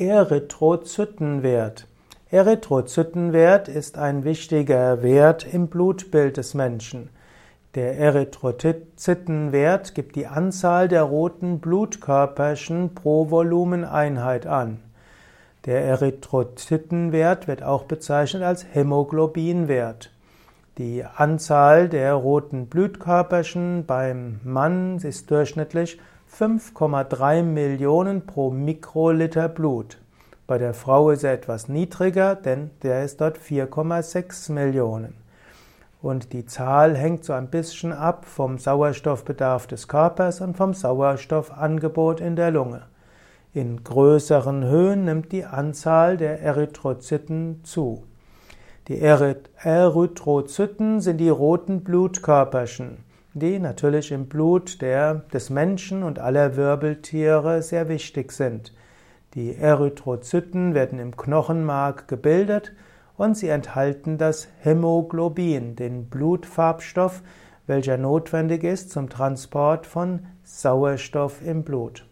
Erythrozytenwert. Erythrozytenwert ist ein wichtiger Wert im Blutbild des Menschen. Der Erythrozytenwert gibt die Anzahl der roten Blutkörperchen pro Volumeneinheit an. Der Erythrozytenwert wird auch bezeichnet als Hämoglobinwert. Die Anzahl der roten Blutkörperchen beim Mann ist durchschnittlich 5,3 Millionen pro Mikroliter Blut. Bei der Frau ist er etwas niedriger, denn der ist dort 4,6 Millionen. Und die Zahl hängt so ein bisschen ab vom Sauerstoffbedarf des Körpers und vom Sauerstoffangebot in der Lunge. In größeren Höhen nimmt die Anzahl der Erythrozyten zu. Die Erythrozyten sind die roten Blutkörperchen, die natürlich im Blut der, des Menschen und aller Wirbeltiere sehr wichtig sind. Die Erythrozyten werden im Knochenmark gebildet und sie enthalten das Hämoglobin, den Blutfarbstoff, welcher notwendig ist zum Transport von Sauerstoff im Blut.